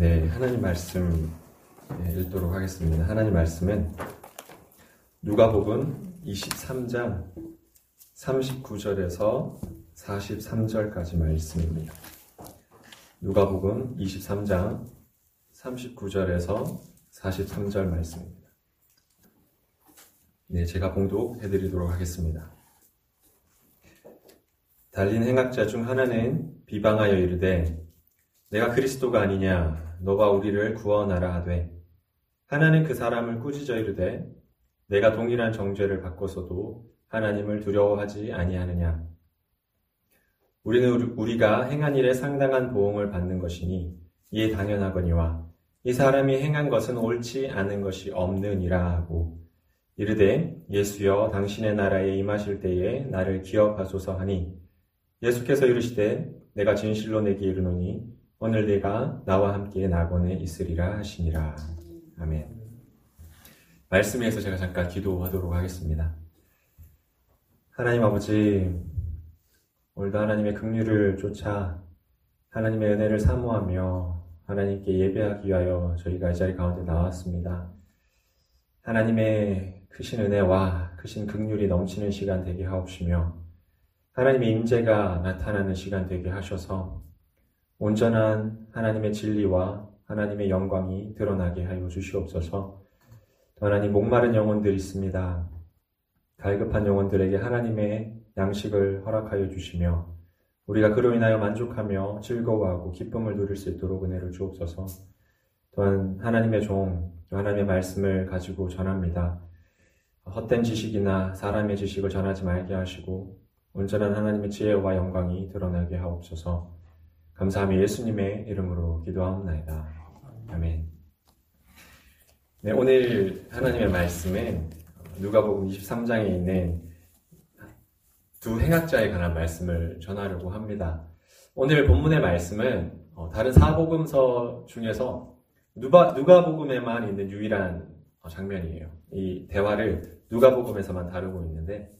네, 하나님 말씀 네, 읽도록 하겠습니다. 하나님 말씀은 누가복음 23장 39절에서 43절까지 말씀입니다. 누가복음 23장 39절에서 43절 말씀입니다. 네, 제가 봉독해 드리도록 하겠습니다. 달린 행악자 중 하나는 비방하여 이르되 내가 그리스도가 아니냐. 너가 우리를 구원하라 하되. 하나는 그 사람을 꾸짖어 이르되 내가 동일한 정죄를 받고서도 하나님을 두려워하지 아니하느냐. 우리는 우리가 행한 일에 상당한 보응을 받는 것이니 이에 당연하거니와 이 사람이 행한 것은 옳지 않은 것이 없느니라 하고 이르되 예수여 당신의 나라에 임하실 때에 나를 기억하소서 하니 예수께서 이르시되 내가 진실로 내게 이르노니 오늘 내가 나와 함께 낙원에 있으리라 하시니라. 아멘. 말씀에서 제가 잠깐 기도하도록 하겠습니다. 하나님 아버지, 오늘도 하나님의 긍휼을 쫓아 하나님의 은혜를 사모하며 하나님께 예배하기 위하여 저희가 이 자리 가운데 나왔습니다. 하나님의 크신 은혜와 크신 긍휼이 넘치는 시간 되게 하옵시며 하나님의 임재가 나타나는 시간 되게 하셔서 온전한 하나님의 진리와 하나님의 영광이 드러나게 하여 주시옵소서. 하나님 목마른 영혼들이 있습니다. 갈급한 영혼들에게 하나님의 양식을 허락하여 주시며 우리가 그로 인하여 만족하며 즐거워하고 기쁨을 누릴 수 있도록 은혜를 주옵소서. 또한 하나님의 종, 하나님의 말씀을 가지고 전합니다. 헛된 지식이나 사람의 지식을 전하지 말게 하시고 온전한 하나님의 지혜와 영광이 드러나게 하옵소서. 감사하며 예수님의 이름으로 기도하옵나이다. 아멘. 네, 오늘 하나님의 말씀은 누가복음 23장에 있는 두 행악자에 관한 말씀을 전하려고 합니다. 오늘 본문의 말씀은 어, 다른 사복음서 중에서 누가, 누가복음에만 있는 유일한 어, 장면이에요. 이 대화를 누가복음에서만 다루고 있는데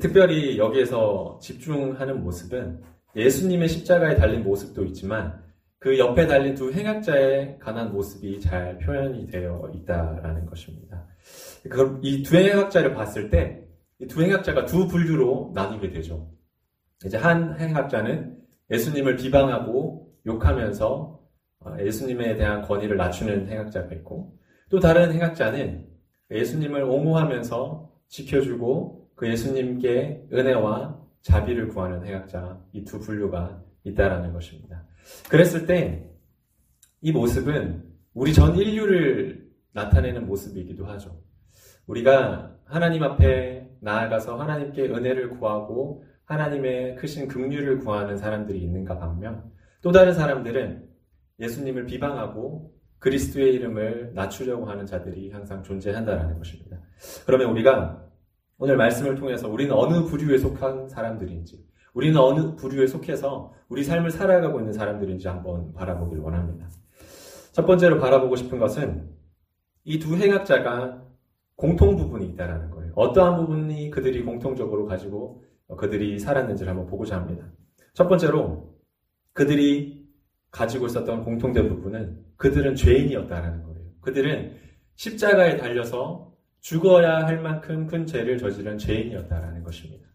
특별히 여기에서 집중하는 모습은 예수님의 십자가에 달린 모습도 있지만 그 옆에 달린 두 행악자의 가난 모습이 잘 표현이 되어 있다라는 것입니다. 이두 행악자를 봤을 때 이 두 행악자가 두 분류로 나뉘게 되죠. 이제 한 행악자는 예수님을 비방하고 욕하면서 어, 예수님에 대한 권위를 낮추는 행악자가 있고 또 다른 행악자는 예수님을 옹호하면서 지켜주고 그 예수님께 은혜와 자비를 구하는 해학자 이 두 분류가 있다라는 것입니다. 그랬을 때 이 모습은 우리 전 인류를 나타내는 모습이기도 하죠. 우리가 하나님 앞에 나아가서 하나님께 은혜를 구하고 하나님의 크신 긍휼을 구하는 사람들이 있는가 반면 또 다른 사람들은 예수님을 비방하고 그리스도의 이름을 낮추려고 하는 자들이 항상 존재한다라는 것입니다. 그러면 우리가 오늘 말씀을 통해서 우리는 어느 부류에 속한 사람들인지, 우리는 어느 부류에 속해서 우리 삶을 살아가고 있는 사람들인지 한번 바라보길 원합니다. 첫 번째로 바라보고 싶은 것은 이 두 행악자가 공통 부분이 있다라는 거예요. 어떠한 부분이 그들이 공통적으로 가지고 그들이 살았는지를 한번 보고자 합니다. 첫 번째로 그들이 가지고 있었던 공통된 부분은 그들은 죄인이었다라는 거예요. 그들은 십자가에 달려서 죽어야 할 만큼 큰 죄를 저지른 죄인이었다라는 것입니다.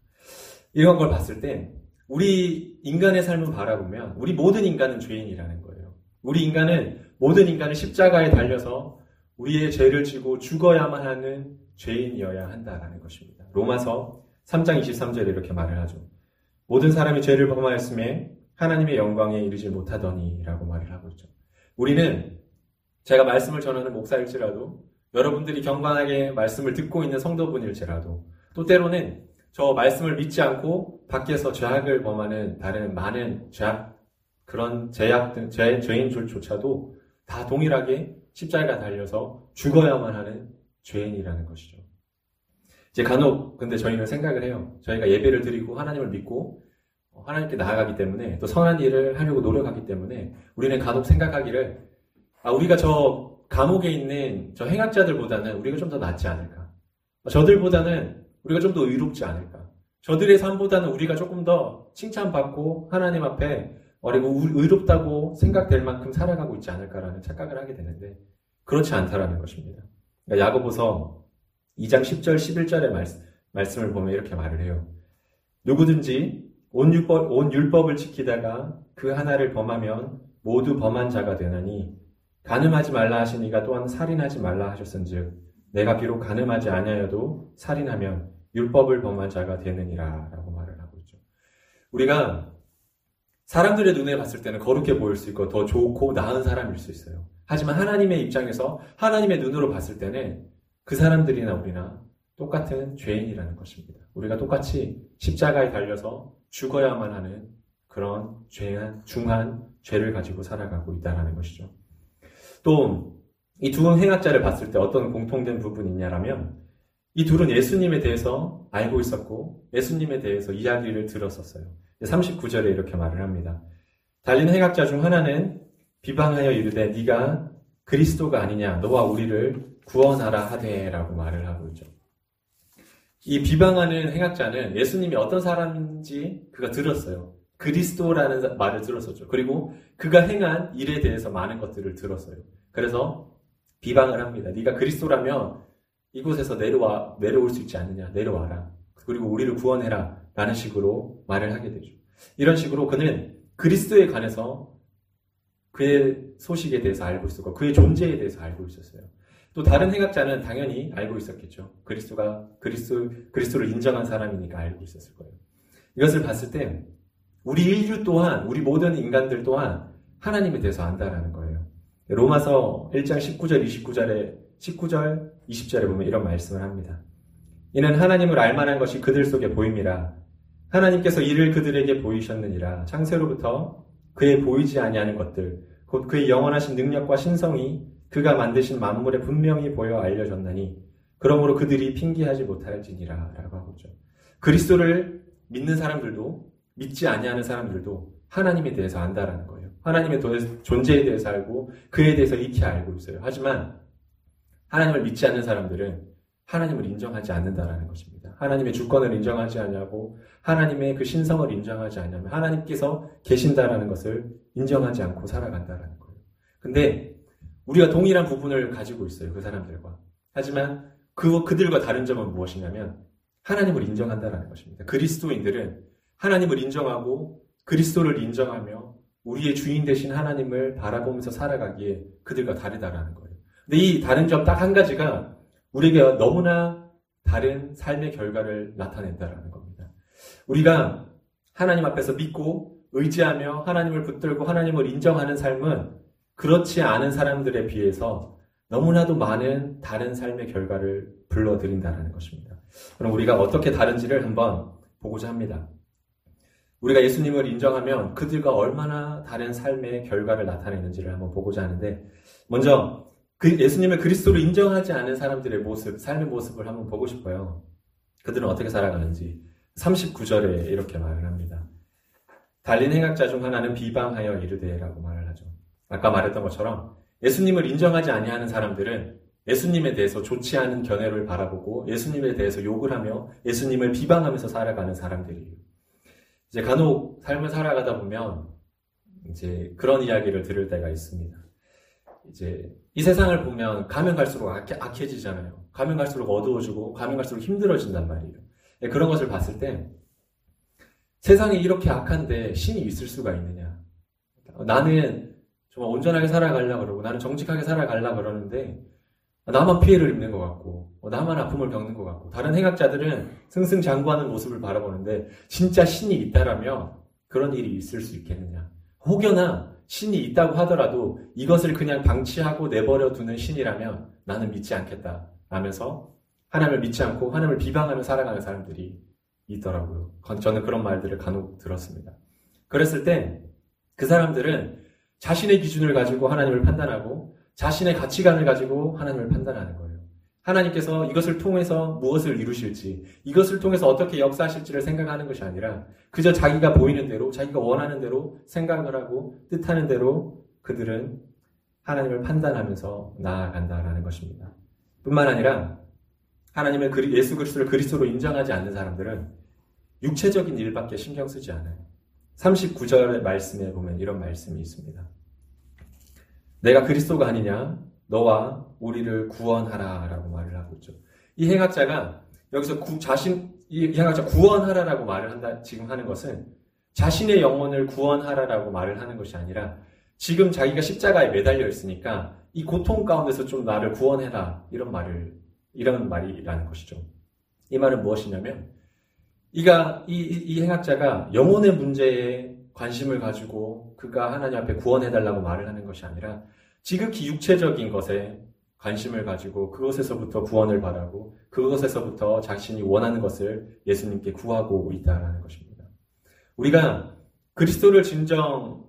이런 걸 봤을 때 우리 인간의 삶을 바라보면 우리 모든 인간은 죄인이라는 거예요. 우리 인간은 모든 인간은 십자가에 달려서 우리의 죄를 지고 죽어야만 하는 죄인이어야 한다라는 것입니다. 로마서 3장 23절에 이렇게 말을 하죠. 모든 사람이 죄를 범하였음에 하나님의 영광에 이르지 못하더니라고 말을 하고 있죠. 우리는 제가 말씀을 전하는 목사일지라도 여러분들이 경건하게 말씀을 듣고 있는 성도분일지라도 또 때로는 저 말씀을 믿지 않고 밖에서 죄악을 범하는 다른 많은 죄악 그런 죄악 등 죄, 죄인들조차도 다 동일하게 십자가 달려서 죽어야만 하는 죄인이라는 것이죠. 이제 간혹 근데 저희는 생각을 해요. 저희가 예배를 드리고 하나님을 믿고 하나님께 나아가기 때문에 또 선한 일을 하려고 노력하기 때문에 우리는 간혹 생각하기를 아 우리가 저 감옥에 있는 저 행악자들보다는 우리가 좀 더 낫지 않을까. 저들보다는 우리가 좀 더 의롭지 않을까. 저들의 삶보다는 우리가 조금 더 칭찬받고 하나님 앞에 어리고 의롭다고 생각될 만큼 살아가고 있지 않을까라는 착각을 하게 되는데 그렇지 않다라는 것입니다. 그러니까 야고보서 2장 10절 11절의 말씀, 말씀을 보면 이렇게 말을 해요. 누구든지 온 율법, 온 율법을 지키다가 그 하나를 범하면 모두 범한 자가 되나니 가늠하지 말라 하시니가 또한 살인하지 말라 하셨은즉 내가 비록 가늠하지 아니하여도 살인하면 율법을 범한 자가 되느니라라고 말을 하고 있죠. 우리가 사람들의 눈에 봤을 때는 거룩해 보일 수 있고 더 좋고 나은 사람일 수 있어요. 하지만 하나님의 입장에서 하나님의 눈으로 봤을 때는 그 사람들이나 우리나 똑같은 죄인이라는 것입니다. 우리가 똑같이 십자가에 달려서 죽어야만 하는 그런 죄한, 중한 죄를 가지고 살아가고 있다는 것이죠. 또, 이 두 행악자를 봤을 때 어떤 공통된 부분이 있냐라면, 이 둘은 예수님에 대해서 알고 있었고, 예수님에 대해서 이야기를 들었었어요. 39절에 이렇게 말을 합니다. 달린 행악자 중 하나는 비방하여 이르되 네가 그리스도가 아니냐 너와 우리를 구원하라 하되라고 말을 하고 있죠. 이 비방하는 행악자는 예수님이 어떤 사람인지 그가 들었어요. 그리스도라는 말을 들었었죠. 그리고 그가 행한 일에 대해서 많은 것들을 들었어요. 그래서 비방을 합니다. 네가 그리스도라면 이곳에서 내려와 내려올 수 있지 않느냐? 내려와라. 그리고 우리를 구원해라. 라는 식으로 말을 하게 되죠. 이런 식으로 그는 그리스도에 관해서 그의 소식에 대해서 알고 있었고 그의 존재에 대해서 알고 있었어요. 또 다른 행악자는 당연히 알고 있었겠죠. 그리스도가 그리스도 그리스도를 인정한 사람이니까 알고 있었을 거예요. 이것을 봤을 때 우리 인류 또한 우리 모든 인간들 또한 하나님에 대해서 안다라는 거예요. 로마서 1장 19절 29절에 19절 20절에 보면 이런 말씀을 합니다. 이는 하나님을 알만한 것이 그들 속에 보임이라 하나님께서 이를 그들에게 보이셨느니라 창세로부터 그의 보이지 아니하는 것들 곧 그의 영원하신 능력과 신성이 그가 만드신 만물에 분명히 보여 알려졌나니 그러므로 그들이 핑계하지 못할지니라 라고 하고 있죠. 그리스도를 믿는 사람들도 믿지 아니하는 사람들도 하나님에 대해서 안다라는 거예요. 하나님의 존재에 대해서 알고 그에 대해서 익히 알고 있어요. 하지만 하나님을 믿지 않는 사람들은 하나님을 인정하지 않는다라는 것입니다. 하나님의 주권을 인정하지 않냐고 하나님의 그 신성을 인정하지 않냐면 하나님께서 계신다라는 것을 인정하지 않고 살아간다라는 거예요. 근데 우리가 동일한 부분을 가지고 있어요. 그 사람들과. 하지만 그, 그들과 다른 점은 무엇이냐면 하나님을 인정한다라는 것입니다. 그리스도인들은 하나님을 인정하고 그리스도를 인정하며 우리의 주인 되신 하나님을 바라보면서 살아가기에 그들과 다르다라는 거예요. 근데 이 다른 점 딱 한 가지가 우리에게 너무나 다른 삶의 결과를 나타낸다라는 겁니다. 우리가 하나님 앞에서 믿고 의지하며 하나님을 붙들고 하나님을 인정하는 삶은 그렇지 않은 사람들에 비해서 너무나도 많은 다른 삶의 결과를 불러들인다는 것입니다. 그럼 우리가 어떻게 다른지를 한번 보고자 합니다. 우리가 예수님을 인정하면 그들과 얼마나 다른 삶의 결과를 나타내는지를 한번 보고자 하는데, 먼저 그 예수님을 그리스도로 인정하지 않은 사람들의 모습, 삶의 모습을 한번 보고 싶어요. 그들은 어떻게 살아가는지 39절에 이렇게 말을 합니다. 달린 행악자 중 하나는 비방하여 이르되라고 말을 하죠. 아까 말했던 것처럼 예수님을 인정하지 아니하는 사람들은 예수님에 대해서 좋지 않은 견해를 바라보고 예수님에 대해서 욕을 하며 예수님을 비방하면서 살아가는 사람들이에요. 이제 간혹 삶을 살아가다 보면 이제 그런 이야기를 들을 때가 있습니다. 이제 이 세상을 보면 가면 갈수록 악해, 악해지잖아요. 가면 갈수록 어두워지고 가면 갈수록 힘들어진단 말이에요. 네, 그런 것을 봤을 때 세상이 이렇게 악한데 신이 있을 수가 있느냐? 나는 정말 온전하게 살아가려고 그러고 나는 정직하게 살아가려고 그러는데 나만 피해를 입는 것 같고 어, 나만 아픔을 겪는 것 같고 다른 행악자들은 승승장구하는 모습을 바라보는데 진짜 신이 있다라면 그런 일이 있을 수 있겠느냐 혹여나 신이 있다고 하더라도 이것을 그냥 방치하고 내버려 두는 신이라면 나는 믿지 않겠다 라면서 하나님을 믿지 않고 하나님을 비방하며 살아가는 사람들이 있더라고요. 저는 그런 말들을 간혹 들었습니다. 그랬을 때 그 사람들은 자신의 기준을 가지고 하나님을 판단하고 자신의 가치관을 가지고 하나님을 판단하는 거예요. 하나님께서 이것을 통해서 무엇을 이루실지, 이것을 통해서 어떻게 역사하실지를 생각하는 것이 아니라 그저 자기가 보이는 대로, 자기가 원하는 대로 생각을 하고 뜻하는 대로 그들은 하나님을 판단하면서 나아간다라는 것입니다. 뿐만 아니라 하나님의 예수 그리스도를 그리스도로 인정하지 않는 사람들은 육체적인 일밖에 신경 쓰지 않아요. 39절의 말씀에 보면 이런 말씀이 있습니다. 내가 그리스도가 아니냐? 너와 우리를 구원하라 라고 말을 하고 있죠. 이 행악자가 여기서 구, 자신, 이 행악자 구원하라라고 말을 한다, 지금 하는 것은 자신의 영혼을 구원하라라고 말을 하는 것이 아니라 지금 자기가 십자가에 매달려 있으니까 이 고통 가운데서 좀 나를 구원해라. 이런 말을, 이런 말이라는 것이죠. 이 말은 무엇이냐면, 이가, 이, 이 행악자가 영혼의 문제에 관심을 가지고 그가 하나님 앞에 구원해달라고 말을 하는 것이 아니라 지극히 육체적인 것에 관심을 가지고 그것에서부터 구원을 바라고 그것에서부터 자신이 원하는 것을 예수님께 구하고 있다라는 것입니다. 우리가 그리스도를 진정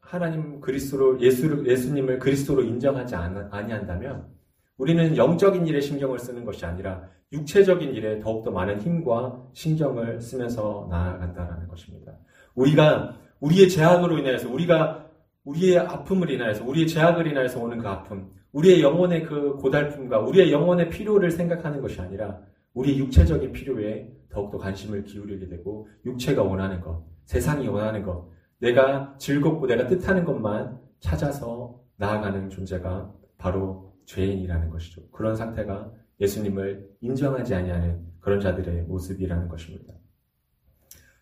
하나님 그리스도로 예수 예수님을 그리스도로 인정하지 아니한다면 우리는 영적인 일에 신경을 쓰는 것이 아니라 육체적인 일에 더욱더 많은 힘과 신경을 쓰면서 나아간다라는 것입니다. 우리가 우리의 제약으로 인해서 우리가 우리의 아픔을 인하여서 우리의 제약을 인하여서 오는 그 아픔, 우리의 영혼의 그 고달픔과 우리의 영혼의 필요를 생각하는 것이 아니라 우리의 육체적인 필요에 더욱더 관심을 기울이게 되고 육체가 원하는 것, 세상이 원하는 것, 내가 즐겁고 내가 뜻하는 것만 찾아서 나아가는 존재가 바로 죄인이라는 것이죠. 그런 상태가 예수님을 인정하지 아니하는 그런 자들의 모습이라는 것입니다.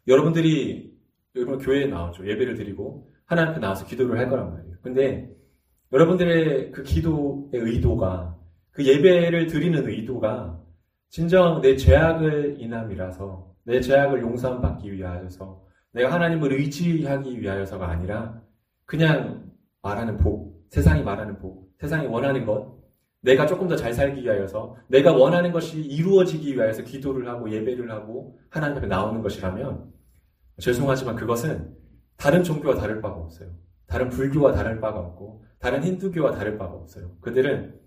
여러분들이 여러분 교회에 나오죠. 예배를 드리고 하나님 앞에 나와서 기도를 할 거란 말이에요. 근데 여러분들의 그 기도의 의도가 그 예배를 드리는 의도가 진정 내 죄악을 인함이라서 내 죄악을 용서받기 위하여서 내가 하나님을 의지하기 위하여서가 아니라 그냥 말하는 복, 세상이 말하는 복, 세상이 원하는 것, 내가 조금 더 잘 살기 위하여서 내가 원하는 것이 이루어지기 위하여서 기도를 하고 예배를 하고 하나님 앞에 나오는 것이라면 죄송하지만 그것은 다른 종교와 다를 바가 없어요. 다른 불교와 다를 바가 없고 다른 힌두교와 다를 바가 없어요. 그들은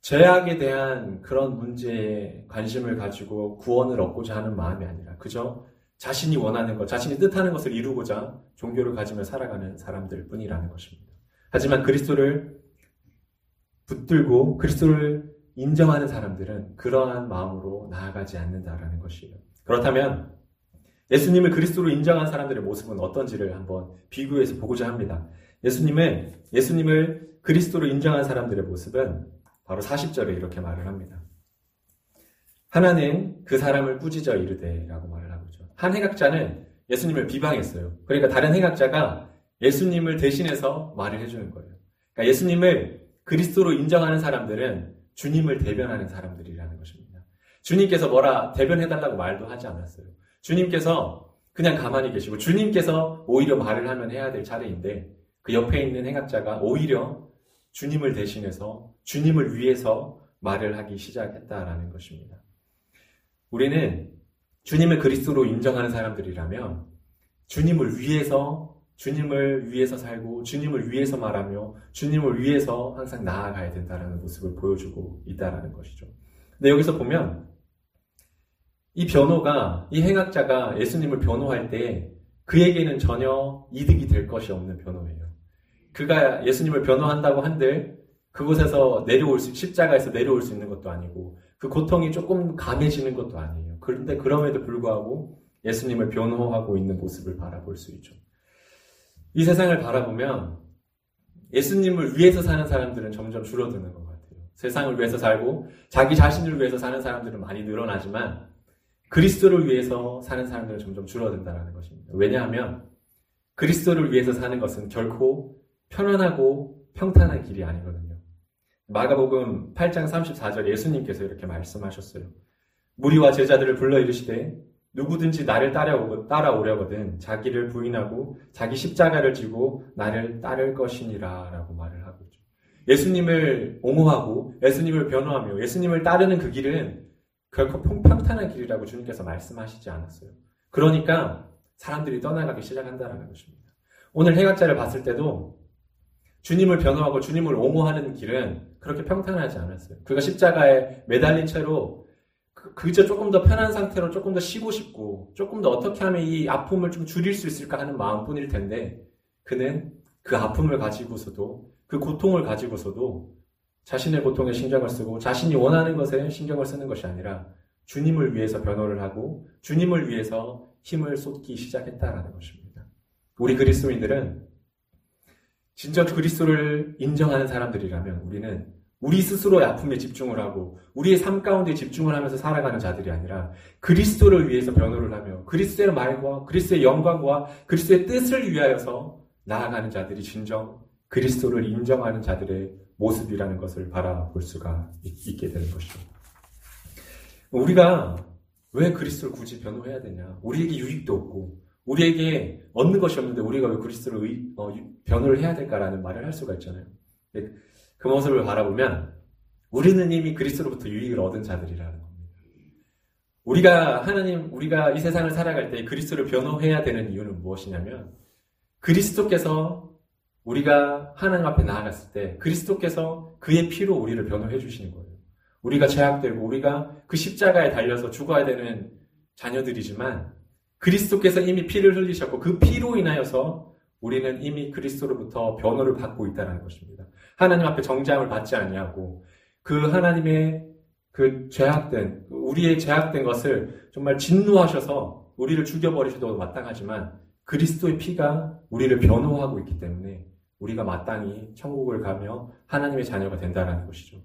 죄악에 대한 그런 문제에 관심을 가지고 구원을 얻고자 하는 마음이 아니라 그저 자신이 원하는 것, 자신이 뜻하는 것을 이루고자 종교를 가지며 살아가는 사람들 뿐이라는 것입니다. 하지만 그리스도를 붙들고 그리스도를 인정하는 사람들은 그러한 마음으로 나아가지 않는다라는 것이에요. 그렇다면 예수님을 그리스도로 인정한 사람들의 모습은 어떤지를 한번 비교해서 보고자 합니다. 예수님은 예수님을 그리스도로 인정한 사람들의 모습은 바로 40절에 이렇게 말을 합니다. 하나는 그 사람을 꾸짖어 이르되라고 말을 하고 있죠. 한 해각자는 예수님을 비방했어요. 그러니까 다른 해각자가 예수님을 대신해서 말을 해주는 거예요. 그러니까 예수님을 그리스도로 인정하는 사람들은 주님을 대변하는 사람들이라는 것입니다. 주님께서 뭐라 대변해달라고 말도 하지 않았어요. 주님께서 그냥 가만히 계시고 주님께서 오히려 말을 하면 해야 될 차례인데 그 옆에 있는 행악자가 오히려 주님을 대신해서 주님을 위해서 말을 하기 시작했다라는 것입니다. 우리는 주님을 그리스도로 인정하는 사람들이라면 주님을 위해서 주님을 위해서 살고 주님을 위해서 말하며 주님을 위해서 항상 나아가야 된다는 모습을 보여주고 있다라는 것이죠. 근데 여기서 보면 이 변호가, 이 행악자가 예수님을 변호할 때 그에게는 전혀 이득이 될 것이 없는 변호예요. 그가 예수님을 변호한다고 한들 그곳에서 내려올 수, 십자가에서 내려올 수 있는 것도 아니고 그 고통이 조금 감해지는 것도 아니에요. 그런데 그럼에도 불구하고 예수님을 변호하고 있는 모습을 바라볼 수 있죠. 이 세상을 바라보면 예수님을 위해서 사는 사람들은 점점 줄어드는 것 같아요. 세상을 위해서 살고 자기 자신을 위해서 사는 사람들은 많이 늘어나지만 그리스도를 위해서 사는 사람들은 점점 줄어든다는 것입니다. 왜냐하면 그리스도를 위해서 사는 것은 결코 편안하고 평탄한 길이 아니거든요. 마가복음 8장 34절 예수님께서 이렇게 말씀하셨어요. 무리와 제자들을 불러 이르시되 누구든지 나를 따라오려거든 자기를 부인하고 자기 십자가를 지고 나를 따를 것이니라 라고 말을 하고 있죠. 예수님을 옹호하고 예수님을 변호하며 예수님을 따르는 그 길은 결코 평탄한 길이라고 주님께서 말씀하시지 않았어요. 그러니까 사람들이 떠나가기 시작한다는 것입니다. 오늘 해각자를 봤을 때도 주님을 변호하고 주님을 옹호하는 길은 그렇게 평탄하지 않았어요. 그가 십자가에 매달린 채로 그, 그저 조금 더 편한 상태로 조금 더 쉬고 싶고 조금 더 어떻게 하면 이 아픔을 좀 줄일 수 있을까 하는 마음뿐일 텐데 그는 그 아픔을 가지고서도 그 고통을 가지고서도 자신의 고통에 신경을 쓰고 자신이 원하는 것에 신경을 쓰는 것이 아니라 주님을 위해서 변호를 하고 주님을 위해서 힘을 쏟기 시작했다라는 것입니다. 우리 그리스도인들은 진짜 그리스도를 인정하는 사람들이라면 우리는 우리 스스로의 아픔에 집중을 하고 우리의 삶 가운데 집중을 하면서 살아가는 자들이 아니라 그리스도를 위해서 변호를 하며 그리스도의 말과 그리스도의 영광과 그리스도의 뜻을 위하여서 나아가는 자들이 진정 그리스도를 인정하는 자들의 모습이라는 것을 바라볼 수가 있게 되는 것이죠. 우리가 왜 그리스도를 굳이 변호해야 되냐? 우리에게 유익도 없고 우리에게 얻는 것이 없는데 우리가 왜 그리스도를 의, 어, 변호를 해야 될까라는 말을 할 수가 있잖아요. 그 모습을 바라보면 우리는 이미 그리스도로부터 유익을 얻은 자들이라는 겁니다. 우리가 하나님, 우리가 이 세상을 살아갈 때 그리스도를 변호해야 되는 이유는 무엇이냐면 그리스도께서 우리가 하나님 앞에 나아갔을 때 그리스도께서 그의 피로 우리를 변호해 주시는 거예요. 우리가 죄악되고 우리가 그 십자가에 달려서 죽어야 되는 자녀들이지만 그리스도께서 이미 피를 흘리셨고 그 피로 인하여서 우리는 이미 그리스도로부터 변호를 받고 있다는 것입니다. 하나님 앞에 정죄함을 받지 아니하고 그 하나님의 그 죄악된 우리의 죄악된 것을 정말 진노하셔서 우리를 죽여버리셔도 마땅하지만 그리스도의 피가 우리를 변호하고 있기 때문에 우리가 마땅히 천국을 가며 하나님의 자녀가 된다는 것이죠.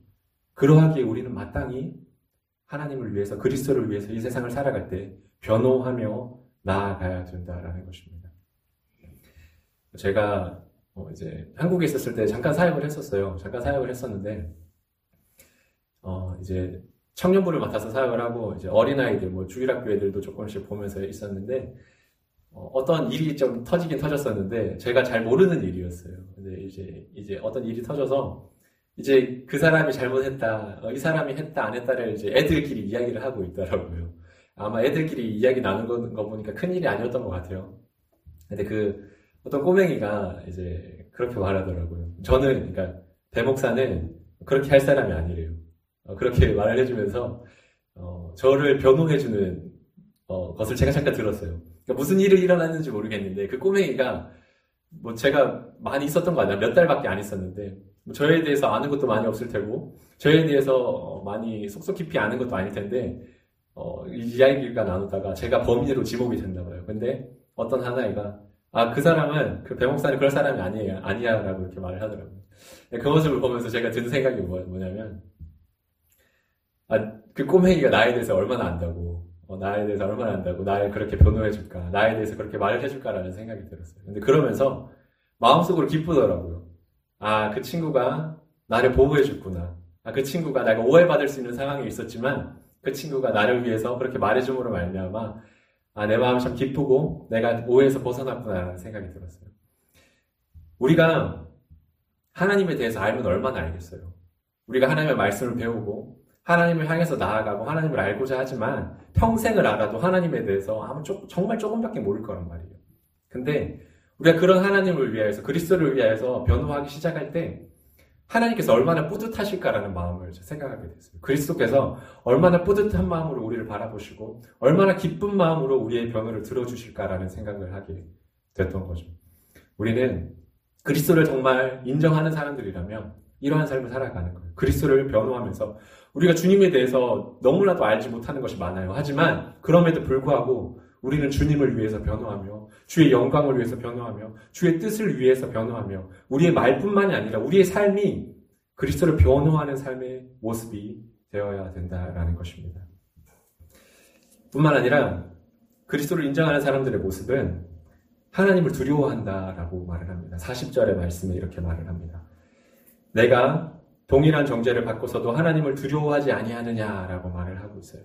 그러하기에 우리는 마땅히 하나님을 위해서 그리스도를 위해서 이 세상을 살아갈 때 변호하며 나아가야 된다라는 것입니다. 제가 어 이제 한국에 있었을 때 잠깐 사역을 했었어요. 잠깐 사역을 했었는데 어 이제 청년부를 맡아서 사역을 하고 이제 어린아이들 뭐 주일학교 애들도 조금씩 보면서 있었는데 어, 떤 일이 좀 터지긴 터졌었는데 제가 잘 모르는 일이었어요. 근데 이제 이제 어떤 일이 터져서 이제 그 사람이 잘못했다, 어, 이 사람이 했다 안 했다를 이제 애들끼리 이야기를 하고 있더라고요. 아마 애들끼리 이야기 나누는 거 보니까 큰 일이 아니었던 것 같아요. 근데 그 어떤 꼬맹이가 이제 그렇게 말하더라고요. 저는 그러니까 대목사는 그렇게 할 사람이 아니래요. 어, 그렇게 말을 해주면서 어, 저를 변호해주는 어, 것을 제가 잠깐 들었어요. 그러니까 무슨 일이 일어났는지 모르겠는데 그 꼬맹이가 뭐 제가 많이 있었던 거 아니야 몇 달밖에 안 있었는데 뭐 저에 대해서 아는 것도 많이 없을 테고 저에 대해서 어, 많이 속속 깊이 아는 것도 아닐 텐데 어, 이야기가 나누다가 제가 범인으로 지목이 됐나 봐요. 근데 어떤 하나이가 아 그 사람은 그 배목사는 그럴 사람이 아니에요 아니야라고 이렇게 말을 하더라고요. 그 모습을 보면서 제가 든 생각이 뭐, 뭐냐면 아 그 꼬맹이가 나에 대해서 얼마나 안다고 어, 나에 대해서 얼마나 안다고 나를 그렇게 변호해줄까 나에 대해서 그렇게 말을 해줄까라는 생각이 들었어요. 근데 그러면서 마음속으로 기쁘더라고요. 아, 그 친구가 나를 보호해줬구나. 아, 그 친구가 내가 오해받을 수 있는 상황이 있었지만 그 친구가 나를 위해서 그렇게 말해줌으로 말미암아 아, 내 마음이 참 기쁘고 내가 오해에서 벗어났구나라는 생각이 들었어요. 우리가 하나님에 대해서 알면 얼마나 알겠어요. 우리가 하나님의 말씀을 배우고 하나님을 향해서 나아가고 하나님을 알고자 하지만 평생을 알아도 하나님에 대해서 아무 조, 정말 조금밖에 모를 거란 말이에요. 근데 우리가 그런 하나님을 위하여서 그리스도를 위하여서 변호하기 시작할 때 하나님께서 얼마나 뿌듯하실까라는 마음을 생각하게 됐어요. 그리스도께서 얼마나 뿌듯한 마음으로 우리를 바라보시고 얼마나 기쁜 마음으로 우리의 변호를 들어주실까라는 생각을 하게 됐던 거죠. 우리는 그리스도를 정말 인정하는 사람들이라면 이러한 삶을 살아가는 거예요. 그리스도를 변호하면서 우리가 주님에 대해서 너무나도 알지 못하는 것이 많아요. 하지만 그럼에도 불구하고 우리는 주님을 위해서 변호하며 주의 영광을 위해서 변호하며 주의 뜻을 위해서 변호하며 우리의 말뿐만이 아니라 우리의 삶이 그리스도를 변호하는 삶의 모습이 되어야 된다라는 것입니다. 뿐만 아니라 그리스도를 인정하는 사람들의 모습은 하나님을 두려워한다라고 말을 합니다. 40절의 말씀에 이렇게 말을 합니다. 내가 동일한 정죄를 받고서도 하나님을 두려워하지 아니하느냐라고 말을 하고 있어요.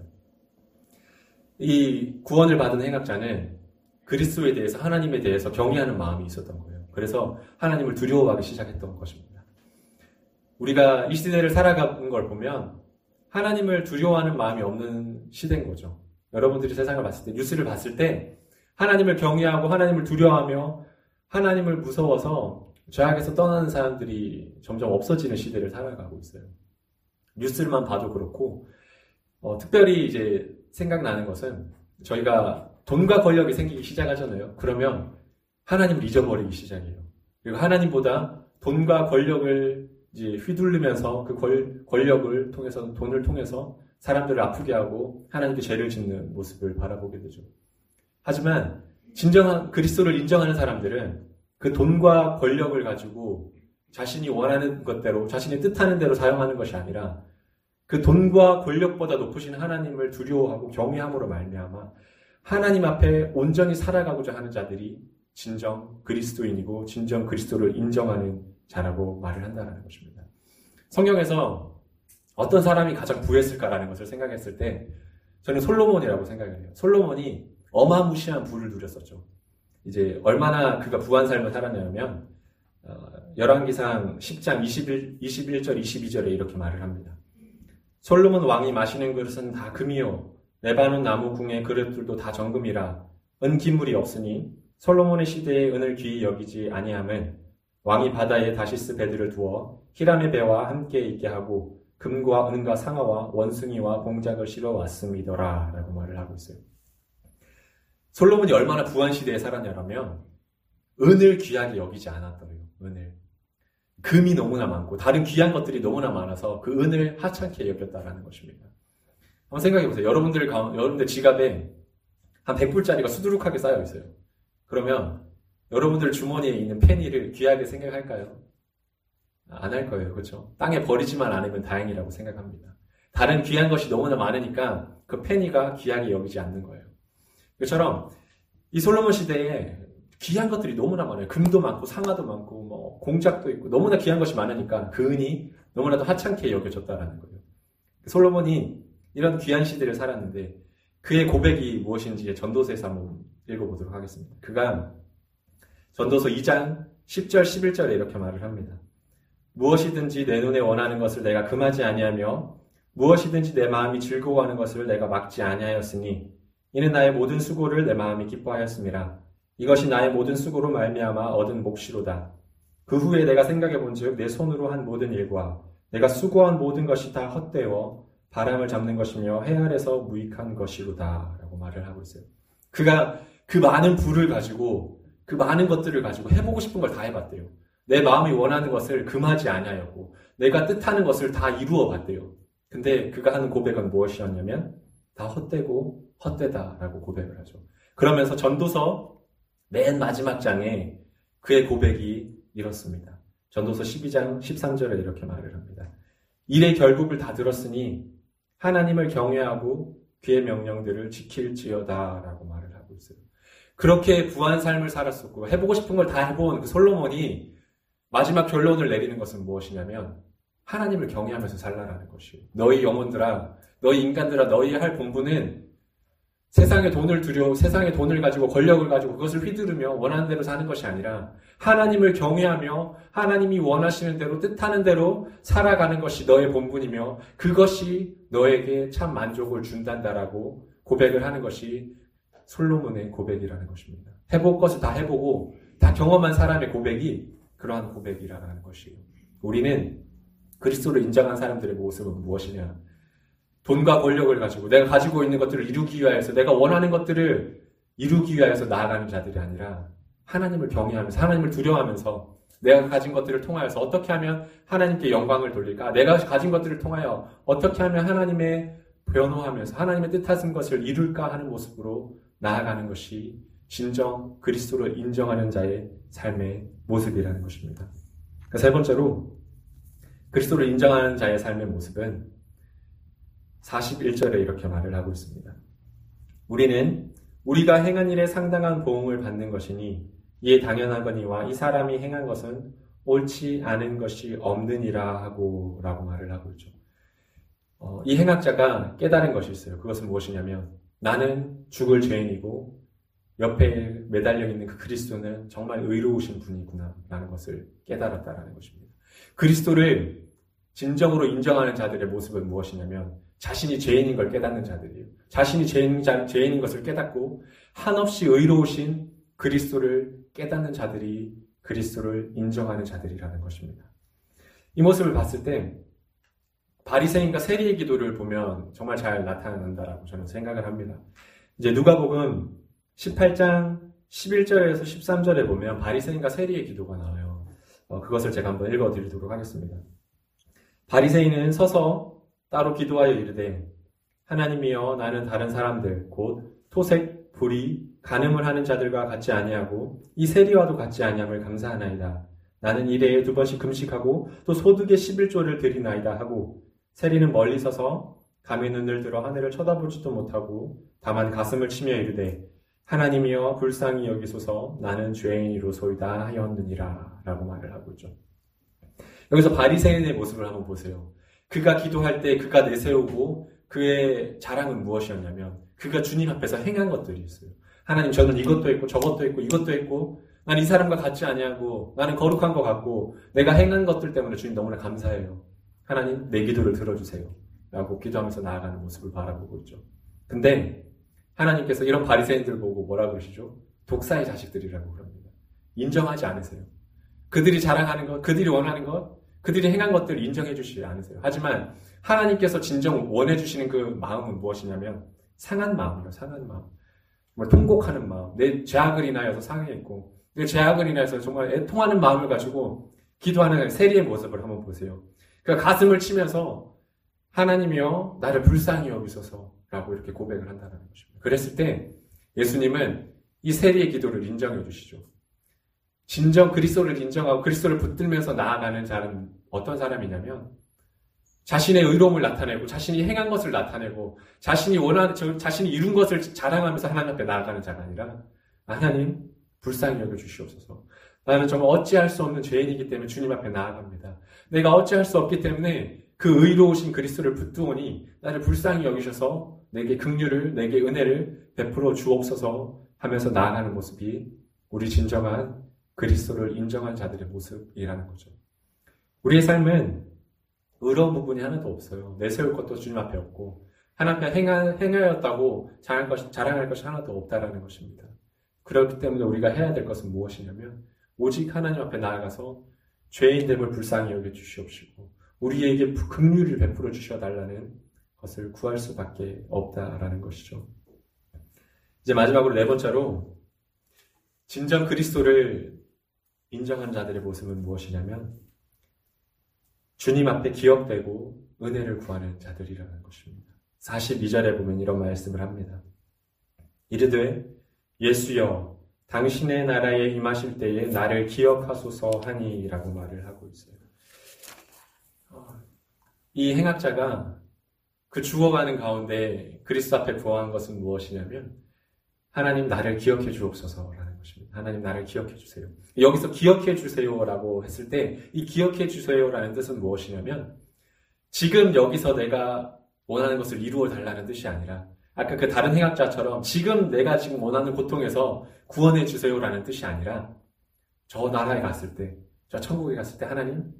이 구원을 받은 행악자는 그리스도에 대해서 하나님에 대해서 경외하는 마음이 있었던 거예요. 그래서 하나님을 두려워하기 시작했던 것입니다. 우리가 이 시대를 살아가는 걸 보면 하나님을 두려워하는 마음이 없는 시대인 거죠. 여러분들이 세상을 봤을 때 뉴스를 봤을 때 하나님을 경외하고 하나님을 두려워하며 하나님을 무서워서 죄악에서 떠나는 사람들이 점점 없어지는 시대를 살아가고 있어요. 뉴스만 봐도 그렇고 어, 특별히 이제 생각나는 것은 저희가 돈과 권력이 생기기 시작하잖아요. 그러면 하나님을 잊어버리기 시작해요. 그리고 하나님보다 돈과 권력을 이제 휘둘르면서 그 권, 권력을 통해서 돈을 통해서 사람들을 아프게 하고 하나님께 죄를 짓는 모습을 바라보게 되죠. 하지만 진정한 그리스도를 인정하는 사람들은 그 돈과 권력을 가지고 자신이 원하는 것대로 자신이 뜻하는 대로 사용하는 것이 아니라 그 돈과 권력보다 높으신 하나님을 두려워하고 경외함으로 말미암아 하나님 앞에 온전히 살아가고자 하는 자들이 진정 그리스도인이고 진정 그리스도를 인정하는 자라고 말을 한다는 것입니다. 성경에서 어떤 사람이 가장 부했을까라는 것을 생각했을 때 저는 솔로몬이라고 생각을 해요. 솔로몬이 어마무시한 부를 누렸었죠. 이제 얼마나 그가 부한 삶을 살았냐면 어, 열왕기상 10장 21, 21절 22절에 이렇게 말을 합니다. 솔로몬 왕이 마시는 그릇은 다 금이요 레바논 나무 궁의 그릇들도 다 정금이라 은 기물이 없으니 솔로몬의 시대에 은을 귀히 여기지 아니함은 왕이 바다에 다시스 배들을 두어 히람의 배와 함께 있게 하고 금과 은과 상아와 원숭이와 공작을 실어 왔음이더라 라고 말을 하고 있어요. 솔로몬이 얼마나 부한 시대에 살았냐면 은을 귀하게 여기지 않았더래요. 은을. 금이 너무나 많고 다른 귀한 것들이 너무나 많아서 그 은을 하찮게 여겼다라는 것입니다. 한번 생각해 보세요. 여러분들 가 여러분들 지갑에 한 100불짜리가 수두룩하게 쌓여 있어요. 그러면 여러분들 주머니에 있는 페니를 귀하게 생각할까요? 안 할 거예요. 그렇죠? 땅에 버리지만 않으면 다행이라고 생각합니다. 다른 귀한 것이 너무나 많으니까 그 페니가 귀하게 여기지 않는 거예요. 그처럼 이 솔로몬 시대에 귀한 것들이 너무나 많아요. 금도 많고 상아도 많고 뭐 공작도 있고 너무나 귀한 것이 많으니까 그 은이 너무나도 하찮게 여겨졌다라는 거예요. 솔로몬이 이런 귀한 시대를 살았는데 그의 고백이 무엇인지 전도서에서 한번 읽어보도록 하겠습니다. 그가 전도서 2장 10절 11절에 이렇게 말을 합니다. 무엇이든지 내 눈에 원하는 것을 내가 금하지 아니하며 무엇이든지 내 마음이 즐거워하는 것을 내가 막지 아니하였으니 이는 나의 모든 수고를 내 마음이 기뻐하였습니다. 이것이 나의 모든 수고로 말미암아 얻은 몫이로다. 그 후에 내가 생각해 본즉 내 손으로 한 모든 일과 내가 수고한 모든 것이 다 헛되어 바람을 잡는 것이며 해 아래서 무익한 것이로다. 라고 말을 하고 있어요. 그가 그 많은 부를 가지고 그 많은 것들을 가지고 해보고 싶은 걸 다 해봤대요. 내 마음이 원하는 것을 금하지 아니하였고 내가 뜻하는 것을 다 이루어 봤대요. 근데 그가 하는 고백은 무엇이었냐면 다 헛되고 헛되다라고 고백을 하죠. 그러면서 전도서 맨 마지막 장에 그의 고백이 이렇습니다. 전도서 12장 13절에 이렇게 말을 합니다. 일의 결국을 다 들었으니 하나님을 경외하고 그의 명령들을 지킬지어다라고 말을 하고 있어요. 그렇게 부한 삶을 살았었고 해보고 싶은 걸 다 해본 그 솔로몬이 마지막 결론을 내리는 것은 무엇이냐면 하나님을 경외하면서 살라라는 것이에요. 너희 영혼들아, 너희 인간들아, 너희 할 본분은 세상의 돈을 두려, 세상의 돈을 가지고 권력을 가지고 그것을 휘두르며 원하는 대로 사는 것이 아니라 하나님을 경외하며 하나님이 원하시는 대로 뜻하는 대로 살아가는 것이 너의 본분이며 그것이 너에게 참 만족을 준단다라고 고백을 하는 것이 솔로몬의 고백이라는 것입니다. 해볼 것을 다 해보고 다 경험한 사람의 고백이 그러한 고백이라는 것이에요. 우리는 그리스도를 인정한 사람들의 모습은 무엇이냐? 돈과 권력을 가지고 내가 가지고 있는 것들을 이루기 위하여서 내가 원하는 것들을 이루기 위하여서 나아가는 자들이 아니라 하나님을 경외하면서 하나님을 두려워하면서 내가 가진 것들을 통하여서 어떻게 하면 하나님께 영광을 돌릴까? 내가 가진 것들을 통하여 어떻게 하면 하나님의 변호하면서 하나님의 뜻하신 것을 이룰까 하는 모습으로 나아가는 것이 진정 그리스도를 인정하는 자의 삶의 모습이라는 것입니다. 세 번째로 그리스도를 인정하는 자의 삶의 모습은 41절에 이렇게 말을 하고 있습니다. 우리는 우리가 행한 일에 상당한 보응을 받는 것이니 이에 당연하거니와 이 사람이 행한 것은 옳지 않은 것이 없느니라 하고 라고 말을 하고 있죠. 어, 이 행악자가 깨달은 것이 있어요. 그것은 무엇이냐면 나는 죽을 죄인이고 옆에 매달려 있는 그 그리스도는 정말 의로우신 분이구나 라는 것을 깨달았다라는 것입니다. 그리스도를 진정으로 인정하는 자들의 모습은 무엇이냐면 자신이 죄인인 걸 깨닫는 자들이에요. 자신이 죄인, 죄인인 것을 깨닫고 한없이 의로우신 그리스도를 깨닫는 자들이 그리스도를 인정하는 자들이라는 것입니다. 이 모습을 봤을 때 바리새인과 세리의 기도를 보면 정말 잘 나타난다라고 저는 생각을 합니다. 이제 누가복음 18장 11절에서 13절에 보면 바리새인과 세리의 기도가 나와요. 어, 그것을 제가 한번 읽어드리도록 하겠습니다. 바리새인은 서서 따로 기도하여 이르되 하나님이여 나는 다른 사람들 곧 토색, 불의, 간음을 하는 자들과 같지 아니하고 이 세리와도 같지 아니함을 감사하나이다. 나는 이래에 두 번씩 금식하고 또 소득의 11조를 드리나이다 하고 세리는 멀리 서서 감히 눈을 들어 하늘을 쳐다보지도 못하고 다만 가슴을 치며 이르되 하나님이여 불쌍히 여기소서 나는 죄인이로소이다 하였느니라 라고 말을 하고 있죠. 여기서 바리새인의 모습을 한번 보세요. 그가 기도할 때 그가 내세우고 그의 자랑은 무엇이었냐면 그가 주님 앞에서 행한 것들이 있어요. 하나님 저는 이것도 했고 저것도 했고 이것도 했고 난 이 사람과 같지 아니하고 나는 거룩한 것 같고 내가 행한 것들 때문에 주님 너무나 감사해요. 하나님 내 기도를 들어주세요. 라고 기도하면서 나아가는 모습을 바라보고 있죠. 근데 하나님께서 이런 바리새인들 보고 뭐라 그러시죠? 독사의 자식들이라고 그럽니다. 인정하지 않으세요. 그들이 자랑하는 것, 그들이 원하는 것, 그들이 행한 것들을 인정해 주시지 않으세요. 하지만 하나님께서 진정 원해 주시는 그 마음은 무엇이냐면 상한 마음이에요. 상한 마음. 정말 통곡하는 마음. 내 죄악을 인하여서 상해있고 내 죄악을 인하여서 정말 애통하는 마음을 가지고 기도하는 세리의 모습을 한번 보세요. 그 가슴을 치면서 하나님이여 나를 불쌍히 여기소서라고 이렇게 고백을 한다는 것입니다. 그랬을 때 예수님은 이 세리의 기도를 인정해 주시죠. 진정 그리스도를 인정하고 그리스도를 붙들면서 나아가는 자는 어떤 사람이냐면 자신의 의로움을 나타내고 자신이 행한 것을 나타내고 자신이 원하는 자신이 이룬 것을 자랑하면서 하나님 앞에 나아가는 자가 아니라 하나님 불쌍히 여겨 주시옵소서. 나는 정말 어찌할 수 없는 죄인이기 때문에 주님 앞에 나아갑니다. 내가 어찌할 수 없기 때문에 그 의로우신 그리스도를 붙드오니 나를 불쌍히 여기셔서 내게 긍휼을 내게 은혜를 베풀어 주옵소서 하면서 나아가는 모습이 우리 진정한 그리스도를 인정한 자들의 모습이라는 거죠. 우리의 삶은 의로운 부분이 하나도 없어요. 내세울 것도 주님 앞에 없고 하나님 앞에 행하, 행하였다고 자랑할, 것, 자랑할 것이 하나도 없다라는 것입니다. 그렇기 때문에 우리가 해야 될 것은 무엇이냐면 오직 하나님 앞에 나아가서 죄인됨을 불쌍히 여겨 주시옵시고 우리에게 긍휼을 베풀어 주셔 달라는 것을 구할 수밖에 없다라는 것이죠. 이제 마지막으로 네 번째로 진정 그리스도를 인정한 자들의 모습은 무엇이냐면 주님 앞에 기억되고 은혜를 구하는 자들이라는 것입니다. 42절에 보면 이런 말씀을 합니다. 이르되 예수여 당신의 나라에 임하실 때에 나를 기억하소서 하니라고 말을 하고 있어요. 이 행악자가 그 죽어가는 가운데 그리스도 앞에 구한 것은 무엇이냐면 하나님 나를 기억해 주옵소서라는 것입니다. 하나님 나를 기억해 주세요. 여기서 기억해 주세요라고 했을 때 이 기억해 주세요라는 뜻은 무엇이냐면 지금 여기서 내가 원하는 것을 이루어 달라는 뜻이 아니라 아까 그 다른 행악자처럼 지금 내가 지금 원하는 고통에서 구원해 주세요라는 뜻이 아니라 저 나라에 갔을 때, 저 천국에 갔을 때 하나님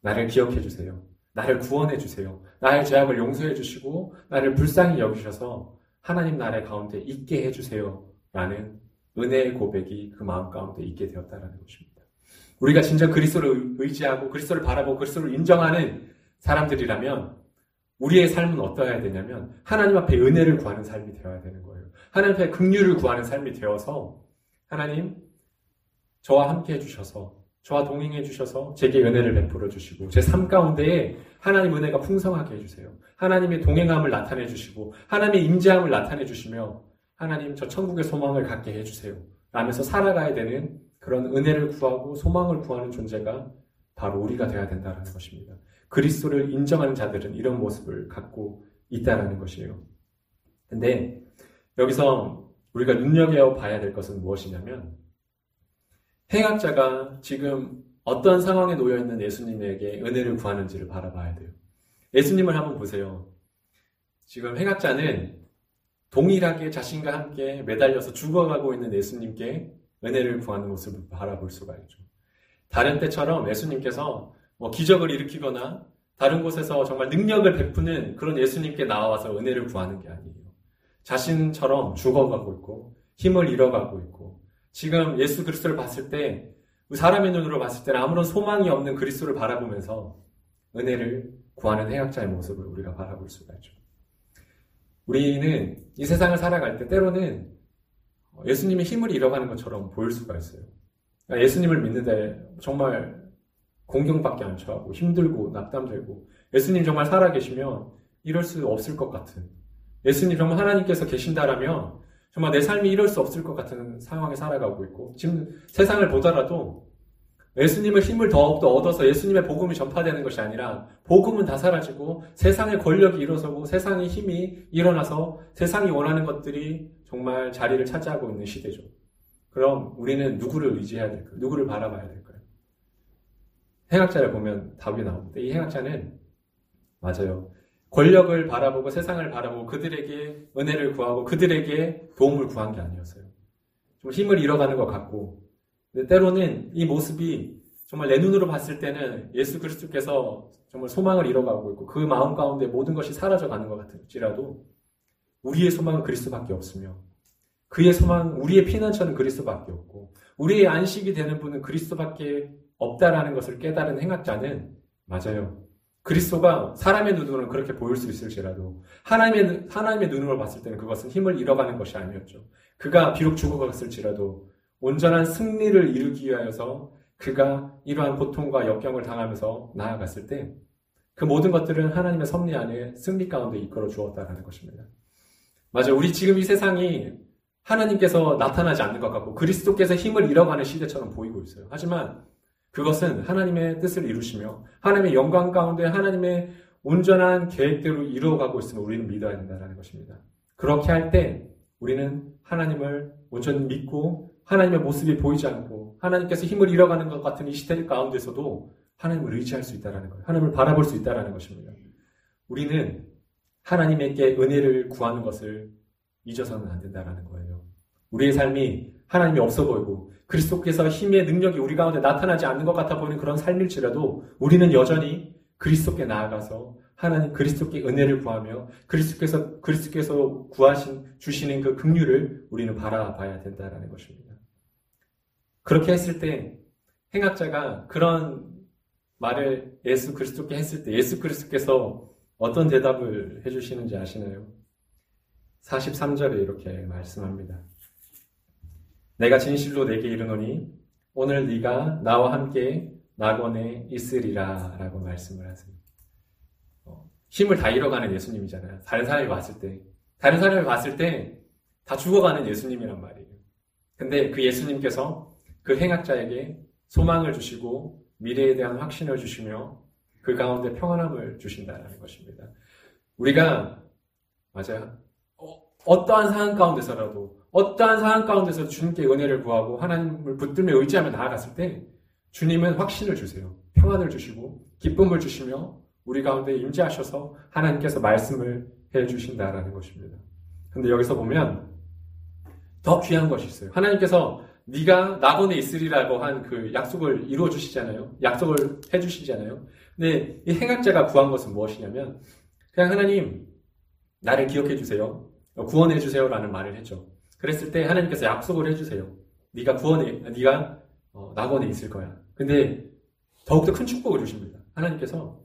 나를 기억해 주세요. 나를 구원해 주세요. 나의 죄악을 용서해 주시고 나를 불쌍히 여기셔서 하나님 나라의 가운데 있게 해 주세요. 라는 은혜의 고백이 그 마음 가운데 있게 되었다는 것입니다. 우리가 진짜 그리스도를 의지하고 그리스도를 바라보고 그리스도를 인정하는 사람들이라면 우리의 삶은 어떠해야 되냐면 하나님 앞에 은혜를 구하는 삶이 되어야 되는 거예요. 하나님 앞에 긍휼을 구하는 삶이 되어서 하나님 저와 함께 해 주셔서 저와 동행해 주셔서 제게 은혜를 베풀어 주시고 제 삶 가운데에 하나님 은혜가 풍성하게 해 주세요. 하나님의 동행함을 나타내 주시고 하나님의 임재함을 나타내 주시며 하나님 저 천국의 소망을 갖게 해주세요. 라면서 살아가야 되는 그런 은혜를 구하고 소망을 구하는 존재가 바로 우리가 되어야 된다는 것입니다. 그리스도를 인정하는 자들은 이런 모습을 갖고 있다라는 것이에요. 근데 여기서 우리가 눈여겨 봐야 될 것은 무엇이냐면 행악자가 지금 어떤 상황에 놓여 있는 예수님에게 은혜를 구하는지를 바라봐야 돼요. 예수님을 한번 보세요. 지금 행악자는 동일하게 자신과 함께 매달려서 죽어가고 있는 예수님께 은혜를 구하는 모습을 바라볼 수가 있죠. 다른 때처럼 예수님께서 뭐 기적을 일으키거나 다른 곳에서 정말 능력을 베푸는 그런 예수님께 나와서 은혜를 구하는 게 아니에요. 자신처럼 죽어가고 있고 힘을 잃어가고 있고 지금 예수 그리스도를 봤을 때 사람의 눈으로 봤을 때는 아무런 소망이 없는 그리스도를 바라보면서 은혜를 구하는 해약자의 모습을 우리가 바라볼 수가 있죠. 우리는 이 세상을 살아갈 때 때로는 예수님의 힘을 잃어가는 것처럼 보일 수가 있어요. 그러니까 예수님을 믿는데 정말 공경밖에 안 처하고 힘들고 낙담되고 예수님 정말 살아계시면 이럴 수 없을 것 같은 예수님 정말 하나님께서 계신다라면 정말 내 삶이 이럴 수 없을 것 같은 상황에 살아가고 있고 지금 세상을 보더라도 예수님의 힘을 더욱더 얻어서 예수님의 복음이 전파되는 것이 아니라 복음은 다 사라지고 세상의 권력이 일어서고 세상의 힘이 일어나서 세상이 원하는 것들이 정말 자리를 차지하고 있는 시대죠. 그럼 우리는 누구를 의지해야 될까요? 누구를 바라봐야 될까요? 행악자를 보면 답이 나옵니다. 이 행악자는 맞아요. 권력을 바라보고 세상을 바라보고 그들에게 은혜를 구하고 그들에게 도움을 구한 게 아니었어요. 좀 힘을 잃어가는 것 같고 때로는 이 모습이 정말 내 눈으로 봤을 때는 예수 그리스도께서 정말 소망을 잃어가고 있고 그 마음 가운데 모든 것이 사라져가는 것 같을지라도 우리의 소망은 그리스도밖에 없으며 그의 소망, 우리의 피난처는 그리스도밖에 없고 우리의 안식이 되는 분은 그리스도밖에 없다라는 것을 깨달은 행악자는 맞아요. 그리스도가 사람의 눈으로는 그렇게 보일 수 있을지라도 하나님의 하나님의 눈으로 봤을 때는 그것은 힘을 잃어가는 것이 아니었죠. 그가 비록 죽어갔을지라도 온전한 승리를 이루기 위하여서 그가 이러한 고통과 역경을 당하면서 나아갔을 때 그 모든 것들은 하나님의 섭리 안에 승리 가운데 이끌어 주었다라는 것입니다. 맞아요. 우리 지금 이 세상이 하나님께서 나타나지 않는 것 같고 그리스도께서 힘을 잃어가는 시대처럼 보이고 있어요. 하지만 그것은 하나님의 뜻을 이루시며 하나님의 영광 가운데 하나님의 온전한 계획대로 이루어가고 있음을 우리는 믿어야 된다는 것입니다. 그렇게 할 때 우리는 하나님을 온전히 믿고 하나님의 모습이 보이지 않고 하나님께서 힘을 잃어가는 것 같은 이 시대 가운데서도 하나님을 의지할 수 있다는 거예요. 하나님을 바라볼 수 있다는 것입니다. 우리는 하나님에게 은혜를 구하는 것을 잊어서는 안 된다는 거예요. 우리의 삶이 하나님이 없어 보이고 그리스도께서 힘의 능력이 우리 가운데 나타나지 않는 것 같아 보이는 그런 삶일지라도 우리는 여전히 그리스도께 나아가서 하나님 그리스도께 은혜를 구하며 그리스도께서 그리스도께서 구하신 주시는 그 긍휼을 우리는 바라봐야 된다라는 것입니다. 그렇게 했을 때 행악자가 그런 말을 예수 그리스도께 했을 때 예수 그리스도께서 어떤 대답을 해주시는지 아시나요? 43절에 이렇게 말씀합니다. 내가 진실로 내게 이르노니 오늘 네가 나와 함께 낙원에 있으리라 라고 말씀을 하세요. 어, 힘을 다 잃어가는 예수님이잖아요. 다른 사람이 봤을 때. 다른 사람이 봤을 때 다 죽어가는 예수님이란 말이에요. 근데 그 예수님께서 그 행악자에게 소망을 주시고 미래에 대한 확신을 주시며 그 가운데 평안함을 주신다는 것입니다. 우리가 맞아요. 어, 떠한 상황 가운데서라도 어떠한 상황 가운데서 주님께 은혜를 구하고 하나님을 붙들며 의지하며 나아갔을 때 주님은 확신을 주세요. 평안을 주시고 기쁨을 주시며 우리 가운데 임재하셔서 하나님께서 말씀을 해 주신다라는 것입니다. 근데 여기서 보면 더 귀한 것이 있어요. 하나님께서 네가 낙원에 있으리라고 한 그 약속을 이루어 주시잖아요. 약속을 해 주시잖아요. 근데 이 행악자가 구한 것은 무엇이냐면 그냥 하나님 나를 기억해 주세요. 구원해 주세요라는 말을 했죠. 그랬을 때 하나님께서 약속을 해 주세요. 네가 구원에, 네가 어, 낙원에 있을 거야. 근데 더욱더 큰 축복을 주십니다. 하나님께서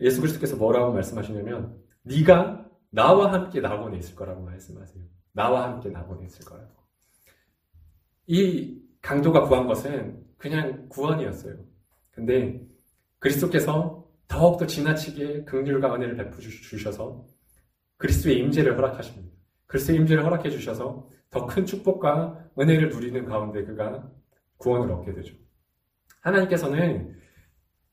예수 그리스도께서 뭐라고 말씀하시냐면 네가 나와 함께 낙원에 있을 거라고 말씀하세요. 나와 함께 낙원에 있을 거라고. 이 강도가 구한 것은 그냥 구원이었어요. 근데 그리스도께서 더욱더 지나치게 긍휼과 은혜를 베푸 주셔서 그리스도의 임재를 허락하십니다. 그리스도의 임재를 허락해 주셔서 더 큰 축복과 은혜를 누리는 가운데 그가 구원을 얻게 되죠. 하나님께서는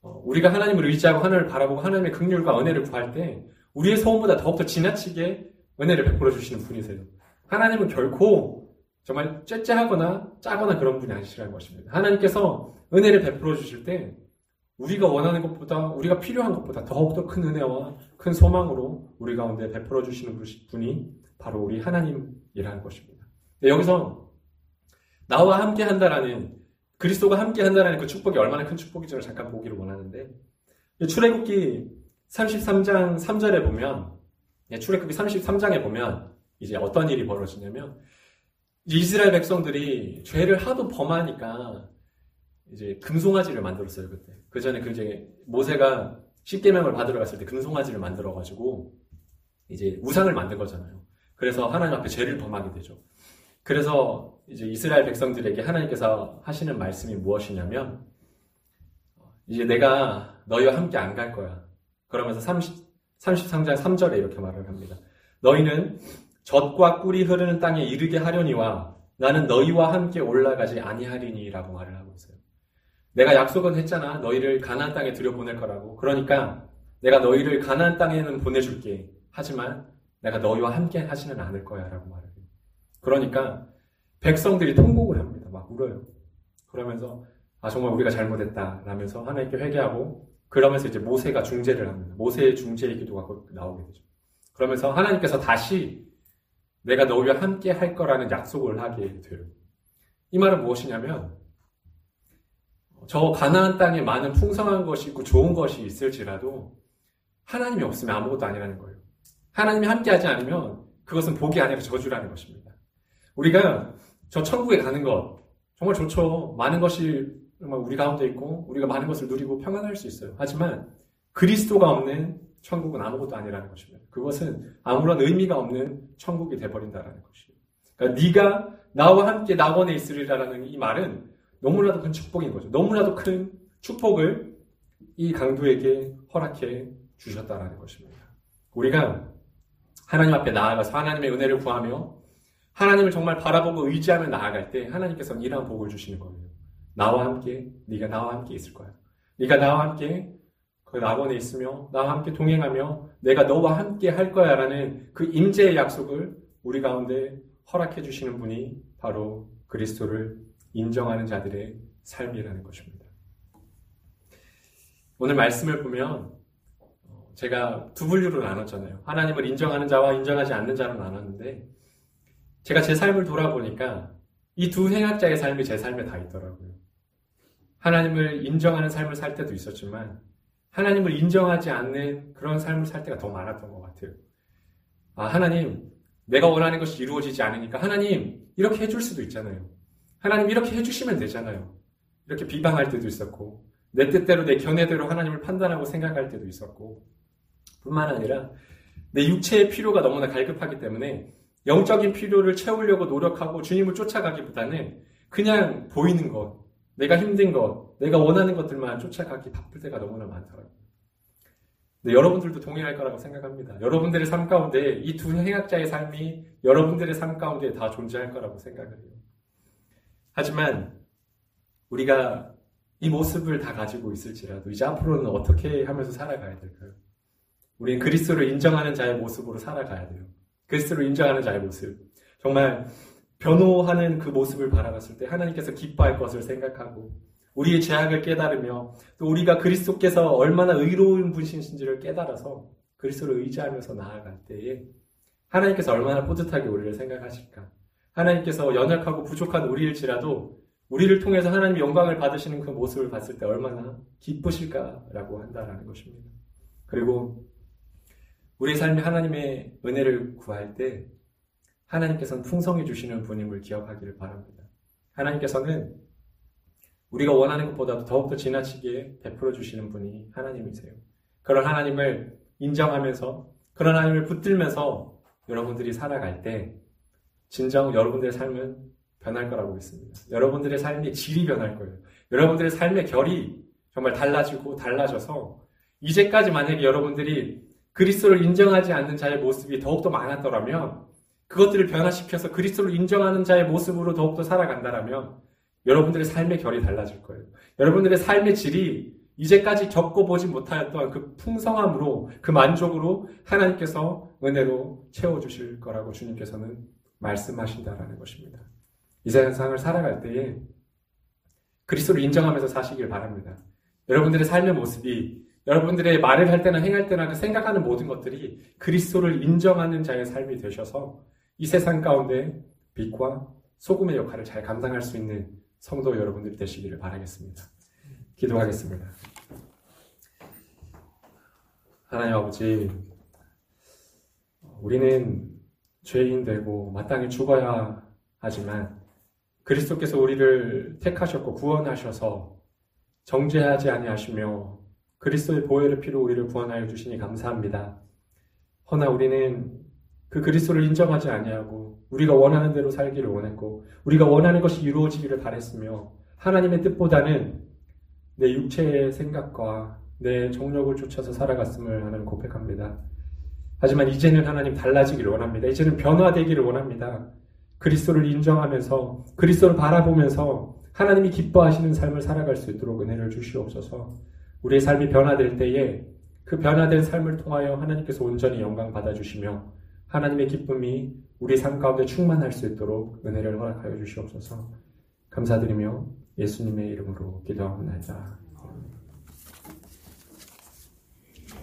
어, 우리가 하나님을 의지하고 하나님을 바라보고 하나님의 긍휼과 은혜를 구할 때 우리의 소원보다 더욱더 지나치게 은혜를 베풀어 주시는 분이세요. 하나님은 결코 정말 째째하거나 짜거나 그런 분이 아니시라는 것입니다. 하나님께서 은혜를 베풀어 주실 때 우리가 원하는 것보다 우리가 필요한 것보다 더욱더 큰 은혜와 큰 소망으로 우리 가운데 베풀어 주시는 분이 바로 우리 하나님이라는 것입니다. 네, 여기서 나와 함께 한다라는 그리스도가 함께 한다라는 그 축복이 얼마나 큰 축복인지를 잠깐 보기를 원하는데 출애굽기 33장 3절에 보면 예, 출애굽기 33장에 보면 이제 어떤 일이 벌어지냐면 이스라엘 백성들이 죄를 하도 범하니까 이제 금송아지를 만들었어요 그때 그 전에 그 이제 모세가 십계명을 받으러 갔을 때 금송아지를 만들어 가지고 이제 우상을 만든 거잖아요. 그래서 하나님 앞에 죄를 범하게 되죠. 그래서 이제 이스라엘 백성들에게 하나님께서 하시는 말씀이 무엇이냐면 이제 내가 너희와 함께 안 갈 거야. 그러면서 30, 33장 3절에 이렇게 말을 합니다. 너희는 젖과 꿀이 흐르는 땅에 이르게 하려니와 나는 너희와 함께 올라가지 아니하리니라고 말을 하고 있어요. 내가 약속은 했잖아. 너희를 가나안 땅에 들여보낼 거라고. 그러니까 내가 너희를 가나안 땅에는 보내줄게. 하지만 내가 너희와 함께 하지는 않을 거야라고 말을 해요. 그러니까 백성들이 통곡을 합니다. 막 울어요. 그러면서 아 정말 우리가 잘못했다 라면서 하나님께 회개하고 그러면서 이제 모세가 중재를 합니다. 모세의 중재의 기도가 나오게 되죠. 그러면서 하나님께서 다시 내가 너희와 함께 할 거라는 약속을 하게 돼요. 이 말은 무엇이냐면 저 가나안 땅에 많은 풍성한 것이 있고 좋은 것이 있을지라도 하나님이 없으면 아무것도 아니라는 거예요. 하나님이 함께하지 않으면 그것은 복이 아니라 저주라는 것입니다. 우리가 저 천국에 가는 것 정말 좋죠. 많은 것이 우리 가운데 있고 우리가 많은 것을 누리고 평안할 수 있어요. 하지만 그리스도가 없는 천국은 아무것도 아니라는 것입니다. 그것은 아무런 의미가 없는 천국이 돼버린다라는 것이에요. 그러니까 네가 나와 함께 낙원에 있으리라는 이 말은 너무나도 큰 축복인 거죠. 너무나도 큰 축복을 이 강도에게 허락해 주셨다라는 것입니다. 우리가 하나님 앞에 나아가서 하나님의 은혜를 구하며 하나님을 정말 바라보고 의지하며 나아갈 때 하나님께서는 이러한 복을 주시는 거예요. 나와 함께 네가 나와 함께 있을 거야. 네가 나와 함께 그 낙원에 있으며 나와 함께 동행하며 내가 너와 함께 할 거야라는 그 임재의 약속을 우리 가운데 허락해 주시는 분이 바로 그리스도를 인정하는 자들의 삶이라는 것입니다. 오늘 말씀을 보면 어, 제가 두 분류로 나눴잖아요. 하나님을 인정하는 자와 인정하지 않는 자로 나눴는데 제가 제 삶을 돌아보니까 이 두 행악자의 삶이 제 삶에 다 있더라고요. 하나님을 인정하는 삶을 살 때도 있었지만 하나님을 인정하지 않는 그런 삶을 살 때가 더 많았던 것 같아요. 아, 하나님, 내가 원하는 것이 이루어지지 않으니까 하나님, 이렇게 해줄 수도 있잖아요. 하나님, 이렇게 해주시면 되잖아요. 이렇게 비방할 때도 있었고, 내 뜻대로, 내 견해대로 하나님을 판단하고 생각할 때도 있었고, 뿐만 아니라 내 육체의 필요가 너무나 갈급하기 때문에 영적인 필요를 채우려고 노력하고 주님을 쫓아가기보다는 그냥 보이는 것, 내가 힘든 것, 내가 원하는 것들만 쫓아가기 바쁠 때가 너무나 많더라고요. 네, 여러분들도 동의할 거라고 생각합니다. 여러분들의 삶 가운데 이 두 행악자의 삶이 여러분들의 삶 가운데 다 존재할 거라고 생각을 해요. 하지만 우리가 이 모습을 다 가지고 있을지라도 이제 앞으로는 어떻게 하면서 살아가야 될까요? 우리는 그리스도를 인정하는 자의 모습으로 살아가야 돼요. 그리스도를 인정하는 자의 모습. 정말 변호하는 그 모습을 바라봤을 때 하나님께서 기뻐할 것을 생각하고 우리의 죄악을 깨달으며 또 우리가 그리스도께서 얼마나 의로운 분이신지를 깨달아서 그리스도를 의지하면서 나아갈 때에 하나님께서 얼마나 뿌듯하게 우리를 생각하실까? 하나님께서 연약하고 부족한 우리일지라도 우리를 통해서 하나님의 영광을 받으시는 그 모습을 봤을 때 얼마나 기쁘실까라고 한다라는 것입니다. 그리고 우리의 삶에 하나님의 은혜를 구할 때 하나님께서는 풍성해 주시는 분임을 기억하기를 바랍니다. 하나님께서는 우리가 원하는 것보다도 더욱더 지나치게 베풀어 주시는 분이 하나님이세요. 그런 하나님을 인정하면서 그런 하나님을 붙들면서 여러분들이 살아갈 때 진정 여러분들의 삶은 변할 거라고 믿습니다. 여러분들의 삶의 질이 변할 거예요. 여러분들의 삶의 결이 정말 달라지고 달라져서 이제까지 만약에 여러분들이 그리스도를 인정하지 않는 자의 모습이 더욱더 많았더라면 그것들을 변화시켜서 그리스도를 인정하는 자의 모습으로 더욱더 살아간다라면 여러분들의 삶의 결이 달라질 거예요. 여러분들의 삶의 질이 이제까지 겪어보지 못하였던 그 풍성함으로 그 만족으로 하나님께서 은혜로 채워주실 거라고 주님께서는 말씀하신다라는 것입니다. 이 세상을 살아갈 때에 그리스도를 인정하면서 사시길 바랍니다. 여러분들의 삶의 모습이 여러분들의 말을 할 때나 행할 때나 그 생각하는 모든 것들이 그리스도를 인정하는 자의 삶이 되셔서 이 세상 가운데 빛과 소금의 역할을 잘 감당할 수 있는 성도 여러분들이 되시기를 바라겠습니다. 기도하겠습니다. 하나님 아버지, 우리는 죄인 되고 마땅히 죽어야 하지만 그리스도께서 우리를 택하셨고 구원하셔서 정죄하지 아니하시며 그리스도의 보혈의 피로 우리를 구원하여 주시니 감사합니다. 허나 우리는 그 그리스도를 인정하지 아니하고 우리가 원하는 대로 살기를 원했고 우리가 원하는 것이 이루어지기를 바랬으며 하나님의 뜻보다는 내 육체의 생각과 내 정력을 쫓아서 살아갔음을 하는 고백합니다. 하지만 이제는 하나님 달라지기를 원합니다. 이제는 변화되기를 원합니다. 그리스도를 인정하면서 그리스도를 바라보면서 하나님이 기뻐하시는 삶을 살아갈 수 있도록 은혜를 주시옵소서. 우리의 삶이 변화될 때에 그 변화된 삶을 통하여 하나님께서 온전히 영광 받아주시며 하나님의 기쁨이 우리 삶 가운데 충만할 수 있도록 은혜를 허락하여 주시옵소서. 감사드리며 예수님의 이름으로 기도합니다.